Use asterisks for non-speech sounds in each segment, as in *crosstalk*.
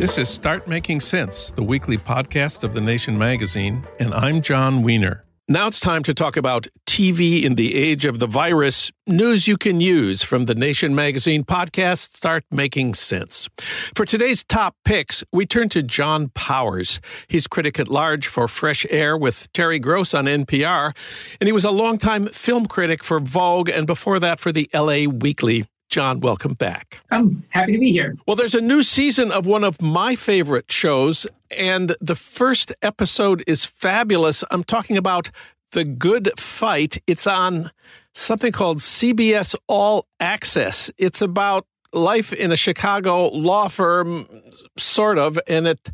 This is Start Making Sense, the weekly podcast of The Nation magazine, and I'm Jon Wiener. Now it's time to talk about TV in the age of the virus, news you can use from the Nation magazine podcast Start Making Sense. For today's top picks, we turn to John Powers. He's critic at large for Fresh Air with Terry Gross on NPR, and he was a longtime film critic for Vogue and before that for the LA Weekly. John, welcome back. I'm happy to be here. Well, there's a new season of one of my favorite shows, and the first episode is fabulous. I'm talking about The Good Fight. It's on something called CBS All Access. It's about life in a Chicago law firm, sort of, and it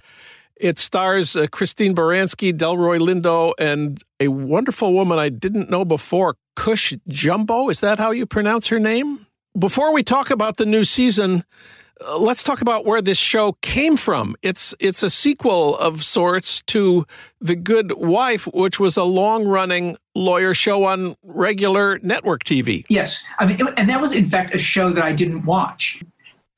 it stars uh, Christine Baranski, Delroy Lindo, and a wonderful woman I didn't know before, Cush Jumbo. Is that how you pronounce her name? Before we talk about the new season, uh, let's talk about where this show came from. It's it's a sequel of sorts to The Good Wife, which was a long-running lawyer show on regular network TV. Yes, I mean, and that was in fact a show that I didn't watch.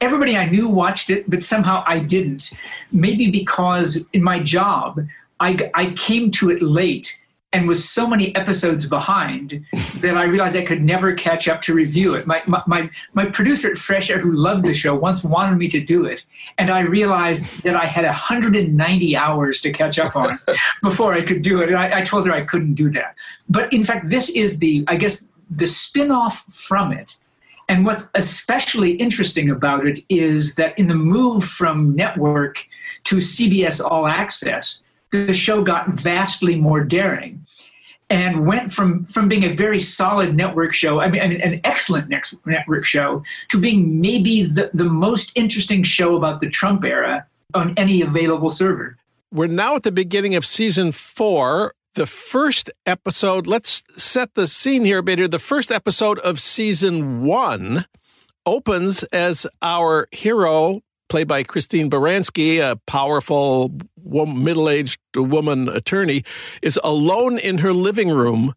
Everybody I knew watched it, but somehow I didn't. Maybe because in my job, I, I came to it late and was so many episodes behind that I realized I could never catch up to review it. My, my, my producer at Fresh Air, who loved the show, once wanted me to do it. And I realized that I had 190 hours to catch up on *laughs* before I could do it. And I, I told her I couldn't do that. But in fact, this is the, I guess, the spin off from it. And what's especially interesting about it is that in the move from network to CBS All Access, the show got vastly more daring and went from from being a very solid network show, I mean, an excellent network show, to being maybe the, the most interesting show about the Trump era on any available server. We're now at the beginning of season four. The first episode, let's set the scene here here. The first episode of season one opens as our hero, played by Christine Baranski, a powerful middle aged woman attorney, is alone in her living room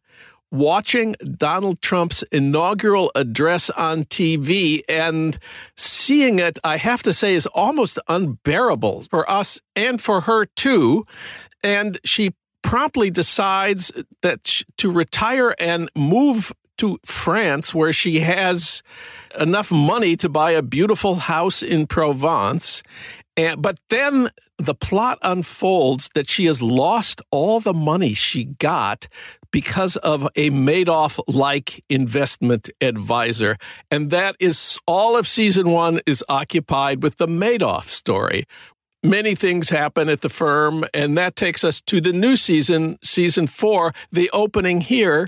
watching Donald Trump's inaugural address on TV and seeing it, I have to say, is almost unbearable for us and for her too. And she promptly decides that to retire and move to France, where she has enough money to buy a beautiful house in Provence. And, but then the plot unfolds that she has lost all the money she got because of a Madoff like investment advisor. And that is all of season one is occupied with the Madoff story. Many things happen at the firm, and that takes us to the new season, season four. The opening here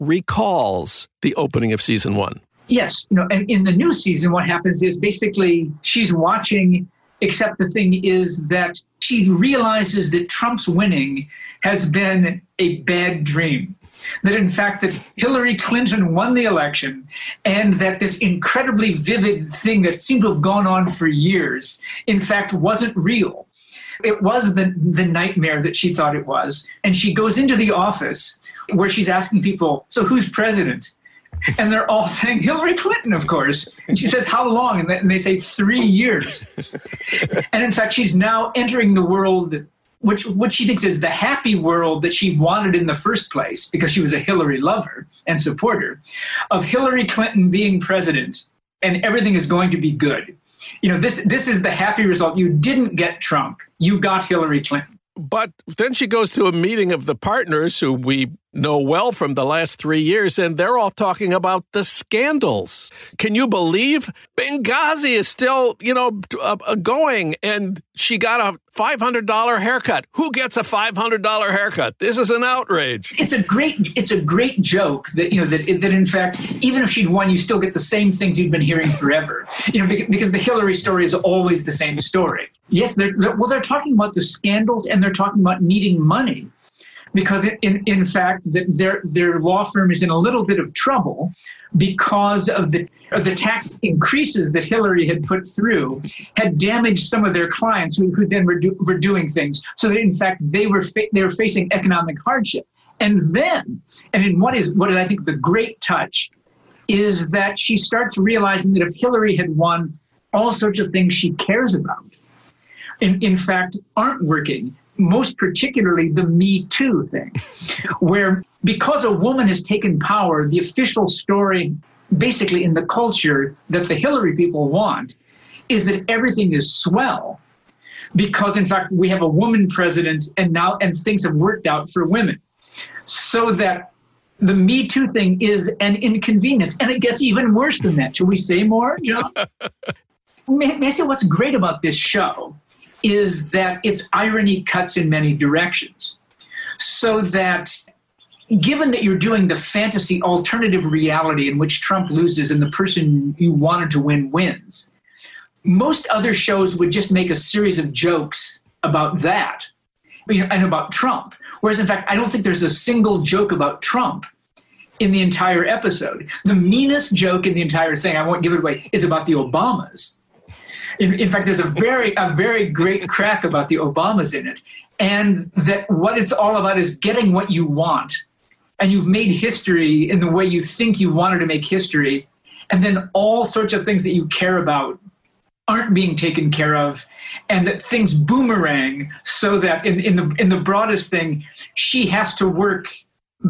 recalls the opening of season one. Yes, you know, and in the new season, what happens is basically she's watching, except the thing is that she realizes that Trump's winning has been a bad dream. That in fact that Hillary Clinton won the election and that this incredibly vivid thing that seemed to have gone on for years, in fact, wasn't real It was the, the nightmare that she thought it was. And she goes into the office where she's asking people, So who's president? And they're all *laughs* saying Hillary Clinton, of course. And she says, How long? And they say, Three years. *laughs* and in fact, she's now entering the world which which she thinks is the happy world that she wanted in the first place because she was a Hillary lover and supporter of Hillary Clinton being president and everything is going to be good. You know, this this is the happy result. You didn't get Trump. You got Hillary Clinton. But then she goes to a meeting of the partners who we know well from the last three years, and they're all talking about the scandals. Can you believe Benghazi is still, you know, uh, uh going, and she got a $500 haircut. Who gets a $500 haircut? This is an outrage. It's a great it's a great joke that you know that that in fact even if she'd won you still get the same things you've been hearing forever. You know because the Hillary story is always the same story. Yes, they're, they're well they're talking about the scandals and they're talking about needing money because in, in fact their their law firm is in a little bit of trouble because of the of the tax increases that Hillary had put through had damaged some of their clients who, who then were, do, were doing things. So that in fact they were fa- they were facing economic hardship. And then and in what is what is I think the great touch is that she starts realizing that if Hillary had won all sorts of things she cares about in, in fact aren't working most particularly the Me Too thing, *laughs* where because a woman has taken power, the official story, basically in the culture that the Hillary people want, is that everything is swell. Because in fact, we have a woman president and now and things have worked out for women. So that the Me Too thing is an inconvenience. And it gets even worse than that. Should we say more, John? *laughs* may, may I say what's great about this show is that its irony cuts in many directions. So that given that you're doing the fantasy alternative reality in which Trump loses and the person you wanted to win wins, most other shows would just make a series of jokes about that and about Trump. Whereas, in fact, I don't think there's a single joke about Trump in the entire episode. The meanest joke in the entire thing, I won't give it away, is about the Obamas in, in fact, there's a very a very great crack about the Obamas in it, and that what it's all about is getting what you want, and you've made history in the way you think you wanted to make history, and then all sorts of things that you care about aren't being taken care of and that things boomerang so that in, in the in the broadest thing she has to work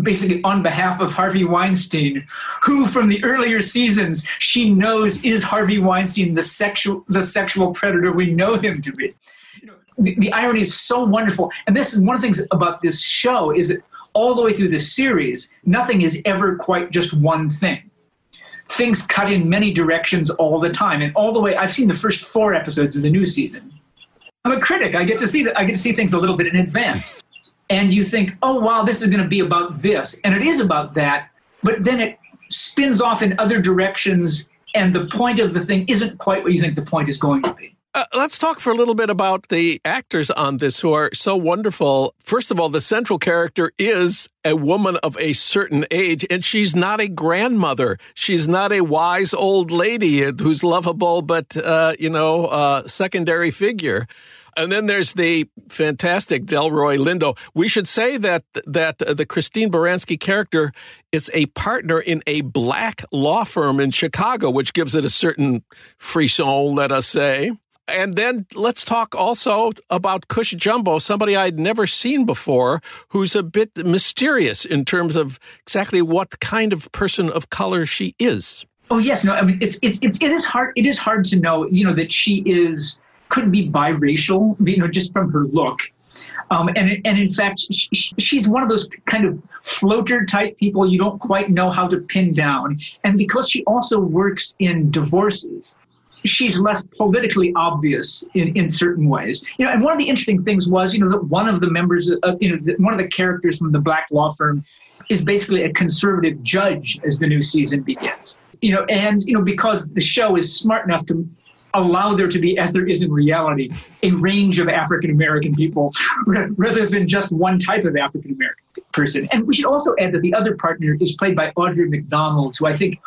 basically on behalf of Harvey Weinstein, who from the earlier seasons she knows is Harvey Weinstein the sexual the sexual predator we know him to be. You know, the, the irony is so wonderful, and this is one of the things about this show is that all the way through this series, nothing is ever quite just one thing. Things cut in many directions all the time, and all the way. I've seen the first four episodes of the new season. I'm a critic. I get to see that. I get to see things a little bit in advance and you think, oh, wow, this is going to be about this. And it is about that, but then it spins off in other directions, and the point of the thing isn't quite what you think the point is going to be. Uh, let's talk for a little bit about the actors on this who are so wonderful. First of all, the central character is a woman of a certain age, and she's not a grandmother. She's not a wise old lady who's lovable, but, uh, you know, uh, secondary figure. And then there's the fantastic Delroy Lindo. We should say that that the Christine Baranski character is a partner in a black law firm in Chicago, which gives it a certain frisson, let us say. And then let's talk also about Cush Jumbo, somebody I'd never seen before, who's a bit mysterious in terms of exactly what kind of person of color she is. Oh yes, no, I mean it's it's, it's it is hard it is hard to know, you know, that she is could be biracial, you know, just from her look. Um, and, and in fact, she, she's one of those kind of floater type people you don't quite know how to pin down. And because she also works in divorces, she's less politically obvious in, in certain ways. You know, and one of the interesting things was, you know, that one of the members of, you know, the, one of the characters from the black law firm is basically a conservative judge as the new season begins. You know, and you know, because the show is smart enough to allow there to be, as there is in reality, a range of African American people rather than just one type of African American person. And we should also add that the other partner is played by Audra McDonald, who I think,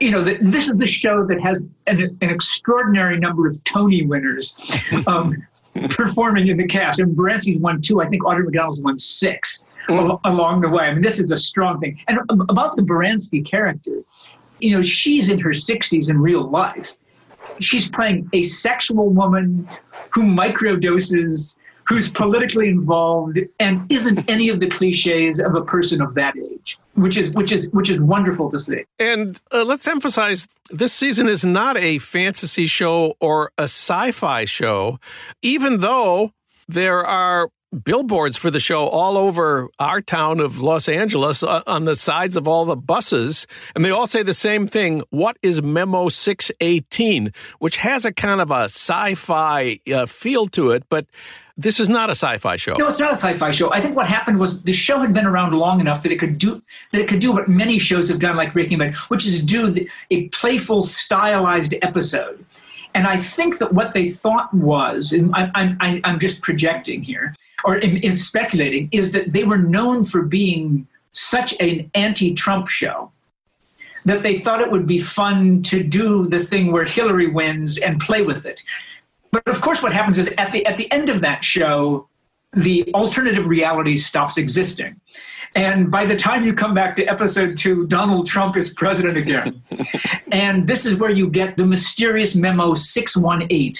you know, that this is a show that has an, an extraordinary number of Tony winners. *laughs* Um, performing in the cast. And Baranski's won two. I think Audra McDonald's won six mm. along the way. I mean, this is a strong thing. And about the Baranski character, you know, she's in her 60s in real life. She's playing a sexual woman who microdoses who's politically involved and isn't any of the cliches of a person of that age which is which is which is wonderful to see. And uh, let's emphasize this season is not a fantasy show or a sci-fi show even though there are billboards for the show all over our town of Los Angeles uh, on the sides of all the buses. And they all say the same thing What is Memo 618? Which has a kind of a sci fi uh, feel to it, but this is not a sci-fi show. No, it's not a sci-fi show. I think what happened was the show had been around long enough that it could do that it could do what many shows have done, like Breaking Bad, which is do the, a playful, stylized episode. And I think that what they thought was, and I, I'm just projecting here, or is speculating, is that they were known for being such an anti-Trump show that they thought it would be fun to do the thing where Hillary wins and play with it. But of course, what happens is at the at the end of that show, the alternative reality stops existing. And by the time you come back to episode two, Donald Trump is president again. *laughs* and this is where you get the mysterious memo 618,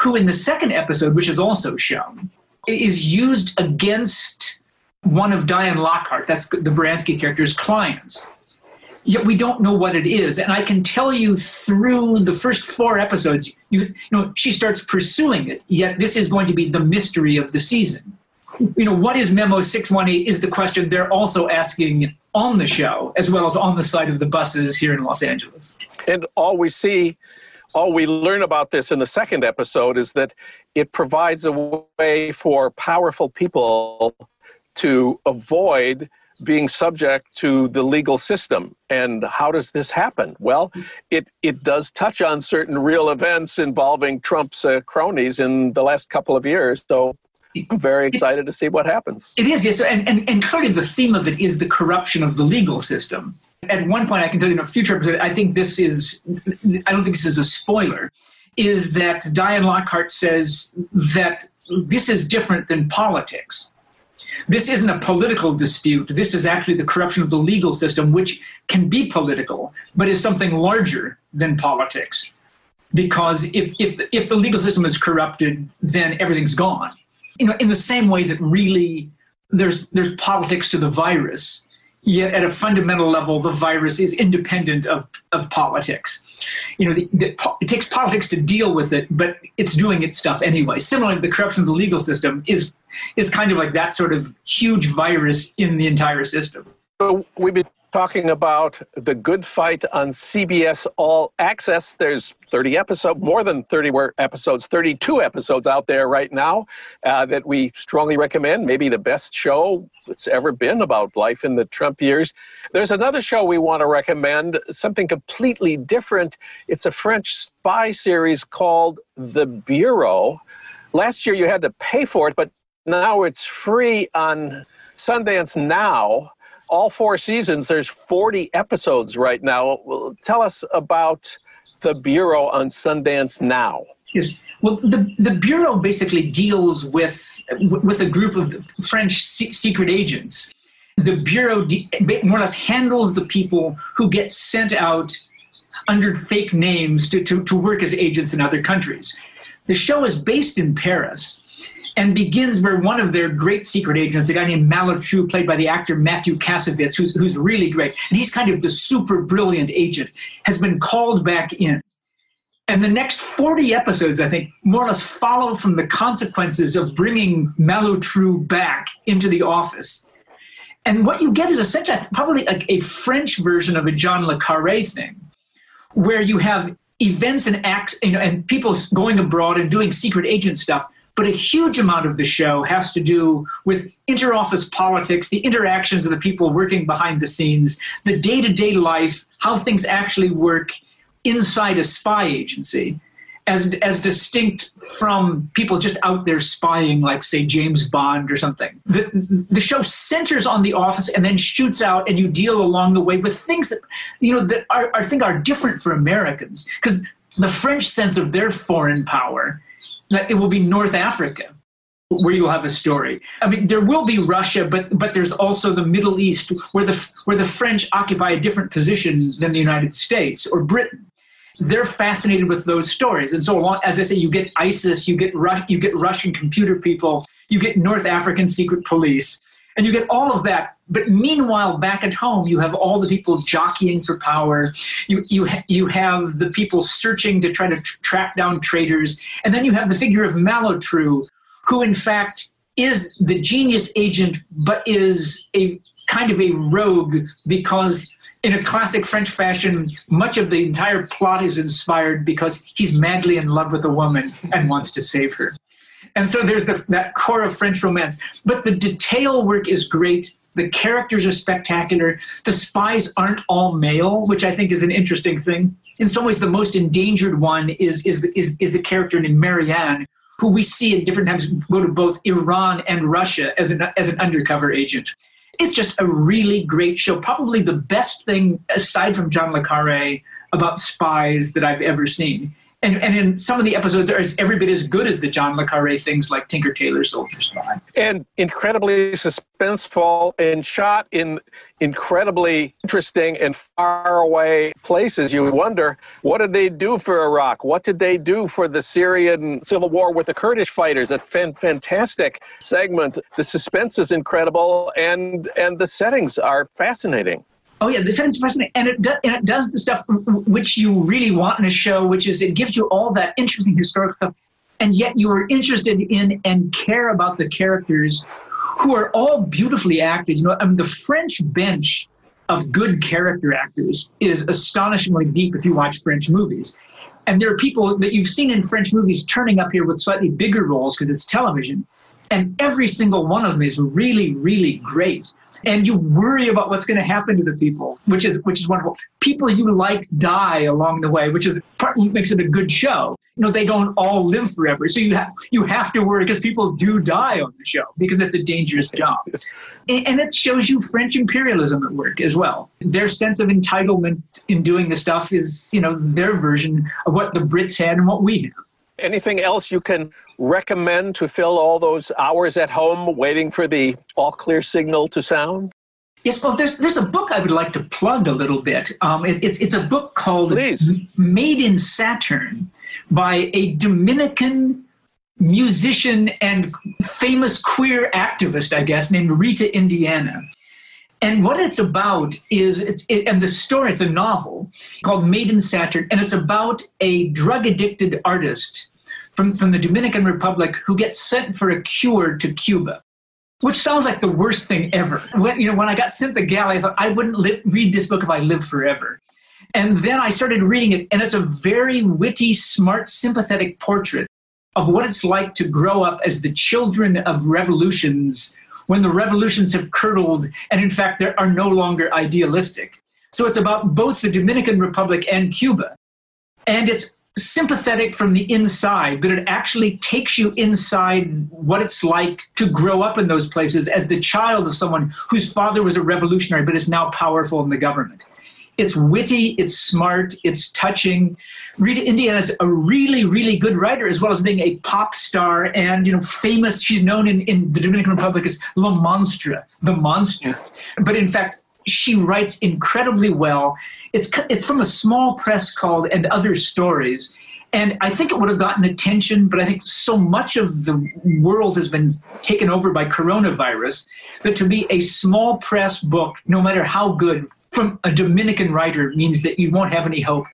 who in the second episode, which is also shown, is used against one of Diane Lockhart, that's the Baranski character's clients. Yet we don't know what it is. And I can tell you through the first four episodes, you, you know, she starts pursuing it. Yet this is going to be the mystery of the season. You know, what is Memo 618 is the question they're also asking on the show, as well as on the side of the buses here in Los Angeles. And all we see all we learn about this in the second episode is that it provides a way for powerful people to avoid being subject to the legal system. And how does this happen? Well, it, it does touch on certain real events involving Trump's uh, cronies in the last couple of years. So I'm very excited to see what happens. It is, yes. And, and, and clearly the theme of it is the corruption of the legal system. At one point, I can tell you in a future episode, I think this is, I don't think this is a spoiler, is that Diane Lockhart says that this is different than politics. This isn't a political dispute. This is actually the corruption of the legal system, which can be political, but is something larger than politics. Because if, if, if the legal system is corrupted, then everything's gone. You know, in the same way that really there's, there's politics to the virus, yet at a fundamental level, the virus is independent of, of politics. You know, the, the, it takes politics to deal with it, but it's doing its stuff anyway. Similarly, the corruption of the legal system is is kind of like that sort of huge virus in the entire system. So we've been talking about the good fight on CBS All Access. There's 30 episodes, more than 30 episodes, 32 episodes out there right now uh, that we strongly recommend. Maybe the best show that's ever been about life in the Trump years. There's another show we want to recommend, something completely different. It's a French spy series called The Bureau. Last year you had to pay for it, but now it's free on Sundance Now all four seasons. There's 40 episodes right now. Tell us about the Bureau on Sundance Now. Yes. Well, the, the Bureau basically deals with, with a group of French secret agents. The Bureau de- more or less handles the people who get sent out under fake names to, to, to work as agents in other countries. The show is based in Paris, and begins where one of their great secret agents, a guy named Malotru, played by the actor Matthew Kassovitz, who's, who's really great, and he's kind of the super brilliant agent, has been called back in. And the next 40 episodes, I think, more or less follow from the consequences of bringing Malotru back into the office. And what you get is essentially probably like a French version of a John Le Carre thing, where you have events and acts you know, and people going abroad and doing secret agent stuff but a huge amount of the show has to do with interoffice politics, the interactions of the people working behind the scenes, the day to day life, how things actually work inside a spy agency. As, as distinct from people just out there spying, like, say, James Bond or something. The, the show centers on the office and then shoots out, and you deal along the way with things that, you know, that are, I think are different for Americans. Because the French sense of their foreign power it will be North Africa where you'll have a story. I mean, there will be Russia, but but there's also the Middle East, where the where the French occupy a different position than the United States or Britain. They're fascinated with those stories, and so along, as I say, you get ISIS, you get Rus- you get Russian computer people, you get North African secret police, and you get all of that. But meanwhile, back at home, you have all the people jockeying for power. You you you have the people searching to try to tr- track down traitors, and then you have the figure of Malotru, who in fact is the genius agent, but is a kind of a rogue because in a classic French fashion, much of the entire plot is inspired because he's madly in love with a woman and wants to save her. And so there's the, that core of French romance. But the detail work is great. The characters are spectacular. The spies aren't all male, which I think is an interesting thing. In some ways, the most endangered one is, is, is, is the character named Marianne, who we see at different times go to both Iran and Russia as an, as an undercover agent. It's just a really great show. Probably the best thing, aside from John Le Carre, about spies that I've ever seen and, and in some of the episodes are every bit as good as the John le Carre things like Tinker Tailor Soldier Spy. And incredibly suspenseful and shot in incredibly interesting and far away places. You wonder, what did they do for Iraq? What did they do for the Syrian civil war with the Kurdish fighters? A fan, fantastic segment. The suspense is incredible and, and the settings are fascinating. Oh yeah, the sounds fascinating, and it do, and it does the stuff which you really want in a show, which is it gives you all that interesting historical stuff, and yet you are interested in and care about the characters, who are all beautifully acted. You know, I mean, the French bench of good character actors is astonishingly deep if you watch French movies. And there are people that you've seen in French movies turning up here with slightly bigger roles because it's television. And every single one of them is really, really great and you worry about what's going to happen to the people, which is which is wonderful. People you like die along the way, which is part makes it a good show. You know, they don't all live forever, so you have you have to worry because people do die on the show because it's a dangerous job. *laughs* and it shows you French imperialism at work as well. Their sense of entitlement in doing the stuff is, you know, their version of what the Brits had and what we have. Anything else you can recommend to fill all those hours at home waiting for the all clear signal to sound? Yes, well, there's there's a book I would like to plug a little bit. Um, it, it's it's a book called Please. Made in Saturn by a Dominican musician and famous queer activist, I guess, named Rita Indiana. And what it's about is, it's, it, and the story, it's a novel called Made in Saturn, and it's about a drug addicted artist from, from the Dominican Republic who gets sent for a cure to Cuba, which sounds like the worst thing ever. When, you know, when I got sent the galley, I thought I wouldn't li- read this book if I lived forever. And then I started reading it, and it's a very witty, smart, sympathetic portrait of what it's like to grow up as the children of revolutions when the revolutions have curdled and, in fact, they are no longer idealistic. So it's about both the Dominican Republic and Cuba. And it's sympathetic from the inside, but it actually takes you inside what it's like to grow up in those places as the child of someone whose father was a revolutionary but is now powerful in the government. It's witty, it's smart, it's touching. Rita Indiana is a really, really good writer, as well as being a pop star and you know famous. She's known in, in the Dominican Republic as La Monstra, the monster. But in fact, she writes incredibly well. It's it's from a small press called And Other Stories, and I think it would have gotten attention, but I think so much of the world has been taken over by coronavirus that to be a small press book, no matter how good, from a Dominican writer means that you won't have any hope.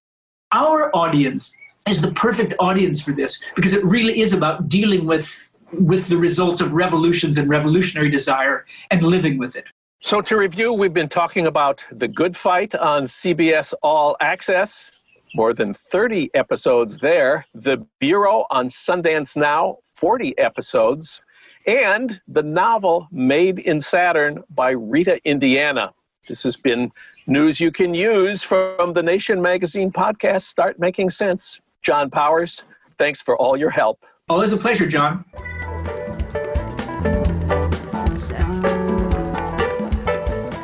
Our audience is the perfect audience for this because it really is about dealing with with the results of revolutions and revolutionary desire and living with it. So, to review, we've been talking about The Good Fight on CBS All Access, more than 30 episodes there. The Bureau on Sundance Now, 40 episodes. And the novel Made in Saturn by Rita Indiana. This has been news you can use from the Nation Magazine podcast, Start Making Sense. John Powers, thanks for all your help. Always a pleasure, John.